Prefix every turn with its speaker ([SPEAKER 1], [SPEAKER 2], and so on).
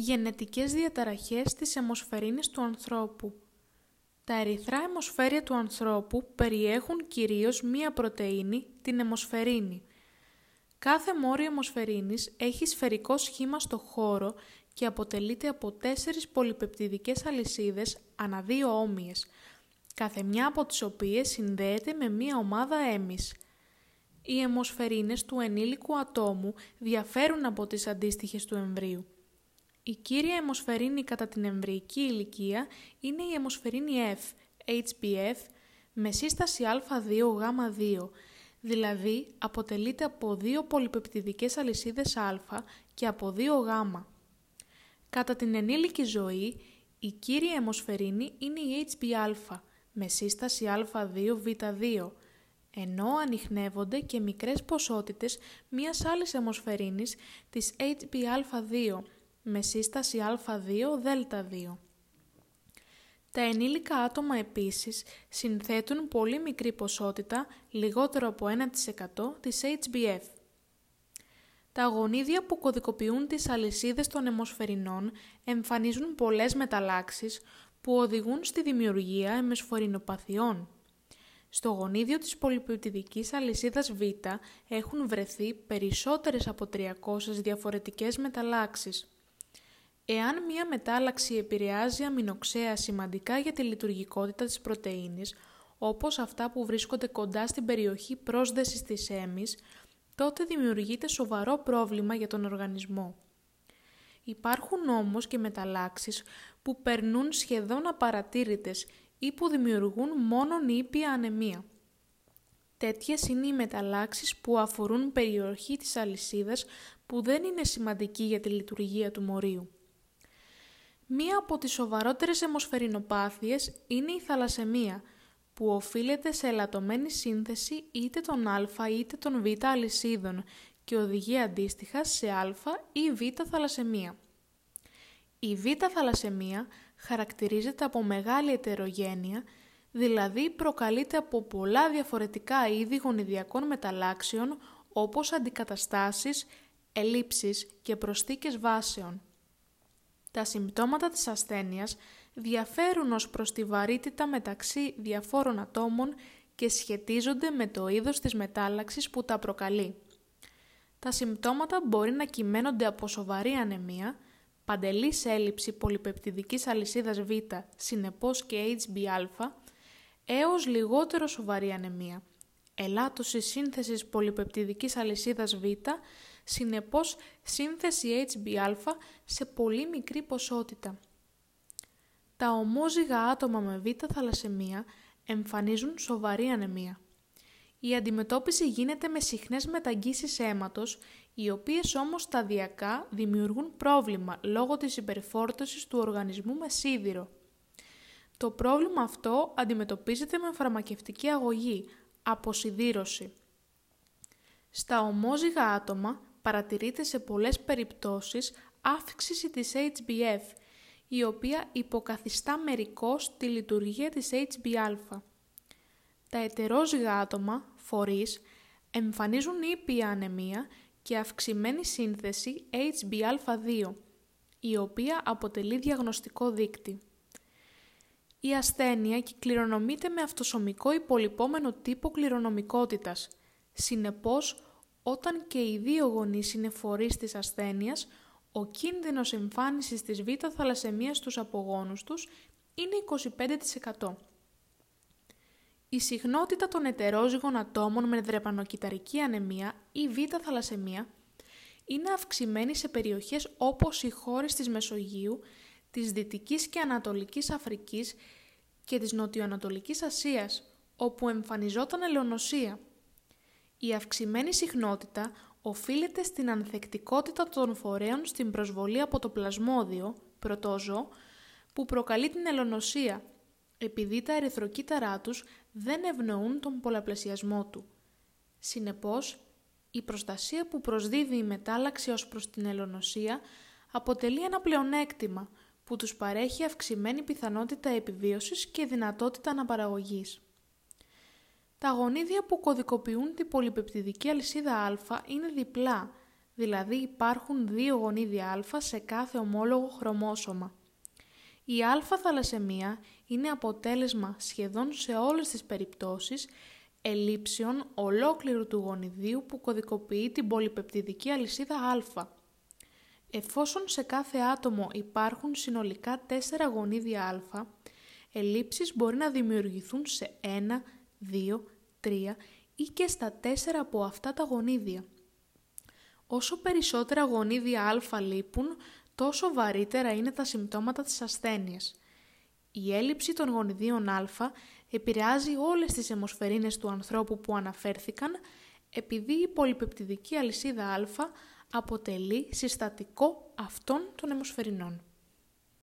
[SPEAKER 1] Γενετικές διαταραχές της αιμοσφαιρίνης του ανθρώπου. Τα ερυθρά αιμοσφαίρια του ανθρώπου περιέχουν κυρίως μία πρωτεΐνη, την αιμοσφαιρίνη. Κάθε μόριο αιμοσφαιρίνης έχει σφαιρικό σχήμα στο χώρο και αποτελείται από τέσσερις πολυπεπτιδικές αλυσίδες ανά δύο όμοιες, κάθε μια από τις οποίες συνδέεται με μία ομάδα έμις. Οι αιμοσφαιρίνες του ενήλικου ατόμου διαφέρουν από τις αντίστοιχες του εμβρίου. Η κύρια αιμοσφαιρίνη κατά την εμβρυϊκή ηλικία είναι η αιμοσφαιρίνη F, HbF, με σύσταση α2-γ2, δηλαδή αποτελείται από δύο πολυπεπτιδικές αλυσίδες α και από δύο γ. Κατά την ενήλικη ζωή, η κύρια αιμοσφαιρίνη είναι η HbA, με σύσταση α2-β2, ενώ ανοιχνεύονται και μικρές ποσότητες μιας άλλης αιμοσφαιρίνης της HbA2, με σύσταση α2-δ2. Τα ενήλικα άτομα επίσης συνθέτουν πολύ μικρή ποσότητα, λιγότερο από 1% της HbF. Τα γονίδια που κωδικοποιούν τις αλυσίδες των αιμοσφαιρινών εμφανίζουν πολλές μεταλλάξεις που οδηγούν στη δημιουργία αιμοσφαιρινοπαθειών. Στο γονίδιο της πολυπεπτιδικής αλυσίδας Β έχουν βρεθεί περισσότερες από 300 διαφορετικές μεταλλάξεις. Εάν μία μετάλλαξη επηρεάζει αμινοξέα σημαντικά για τη λειτουργικότητα της πρωτεΐνης, όπως αυτά που βρίσκονται κοντά στην περιοχή πρόσδεσης της έμης, τότε δημιουργείται σοβαρό πρόβλημα για τον οργανισμό. Υπάρχουν όμως και μεταλλάξεις που περνούν σχεδόν απαρατήρητες ή που δημιουργούν μόνο νήπια ανεμία. Τέτοιες είναι οι μεταλλάξεις που αφορούν περιοχή της αλυσίδας που δεν είναι σημαντική για τη λειτουργία του μορίου. Μία από τις σοβαρότερες αιμοσφαιρινοπάθειες είναι η θαλασσεμία, που οφείλεται σε ελαττωμένη σύνθεση είτε των α είτε των β αλυσίδων και οδηγεί αντίστοιχα σε α ή β θαλασσεμία. Η β θαλασσεμία χαρακτηρίζεται από μεγάλη ετερογένεια, δηλαδή προκαλείται από πολλά διαφορετικά είδη γονιδιακών μεταλλάξεων όπως αντικαταστάσεις, ελλείψεις και προσθήκες βάσεων. Τα συμπτώματα της ασθένειας διαφέρουν ως προς τη βαρύτητα μεταξύ διαφόρων ατόμων και σχετίζονται με το είδος της μετάλλαξης που τα προκαλεί. Τα συμπτώματα μπορεί να κυμαίνονται από σοβαρή ανεμία, παντελής έλλειψη πολυπεπτιδικής αλυσίδας Β, συνεπώς και HbA, έως λιγότερο σοβαρή ανεμία, ελάττωση σύνθεσης πολυπεπτιδικής αλυσίδας Β, συνεπώς σύνθεση HbA σε πολύ μικρή ποσότητα. Τα ομόζυγα άτομα με β' θαλασσεμία εμφανίζουν σοβαρή ανεμία. Η αντιμετώπιση γίνεται με συχνές μεταγγίσεις αίματος, οι οποίες όμως σταδιακά δημιουργούν πρόβλημα λόγω της υπερφόρτωσης του οργανισμού με σίδηρο. Το πρόβλημα αυτό αντιμετωπίζεται με φαρμακευτική αγωγή, αποσυδήρωση. Στα ομόζυγα άτομα παρατηρείται σε πολλές περιπτώσεις αύξηση της HbF, η οποία υποκαθιστά μερικώς τη λειτουργία της HbA. Τα ετερόζυγα άτομα, φορείς, εμφανίζουν ήπια ανεμία και αυξημένη σύνθεση HbA2, η οποία αποτελεί διαγνωστικό δείκτη. Η ασθένεια κληρονομείται με αυτοσωμικό υπολοιπόμενο τύπο κληρονομικότητας. Συνεπώς, όταν και οι δύο γονείς είναι φορείς της ασθένειας, ο κίνδυνος εμφάνισης της β' θαλασσεμίας στους απογόνους τους είναι 25%. Η συχνότητα των ετερόζυγων ατόμων με δρεπανοκυταρική ανεμία ή β' θαλασσεμία είναι αυξημένη σε περιοχές όπως οι χώρες της Μεσογείου, της Δυτικής και Ανατολικής Αφρικής και της Νοτιοανατολικής Ασίας, όπου εμφανιζόταν ελαιονοσία. Η αυξημένη συχνότητα οφείλεται στην ανθεκτικότητα των φορέων στην προσβολή από το πλασμόδιο, πρωτόζωο, που προκαλεί την ελονοσία, επειδή τα ερυθροκύτταρά τους δεν ευνοούν τον πολλαπλασιασμό του. Συνεπώς, η προστασία που προσδίδει η μετάλλαξη ως προς την ελονοσία αποτελεί ένα πλεονέκτημα που τους παρέχει αυξημένη πιθανότητα επιβίωσης και δυνατότητα αναπαραγωγής. Τα γονίδια που κωδικοποιούν την πολυπεπτιδική αλυσίδα α είναι διπλά, δηλαδή υπάρχουν δύο γονίδια α σε κάθε ομόλογο χρωμόσωμα. Η α-θαλασσεμία είναι αποτέλεσμα σχεδόν σε όλες τις περιπτώσεις ελλείψεων ολόκληρου του γονιδίου που κωδικοποιεί την πολυπεπτιδική αλυσίδα α. Εφόσον σε κάθε άτομο υπάρχουν συνολικά τέσσερα γονίδια α, ελλείψεις μπορεί να δημιουργηθούν σε 1, 2, 3 ή και στα τέσσερα από αυτά τα γονίδια. Όσο περισσότερα γονίδια α λείπουν, τόσο βαρύτερα είναι τα συμπτώματα της ασθένειας. Η έλλειψη των γονιδίων α επηρεάζει όλες τις αιμοσφαιρίνες του ανθρώπου που αναφέρθηκαν, επειδή η πολυπεπτιδική αλυσίδα α αποτελεί συστατικό αυτών των αιμοσφαιρινών.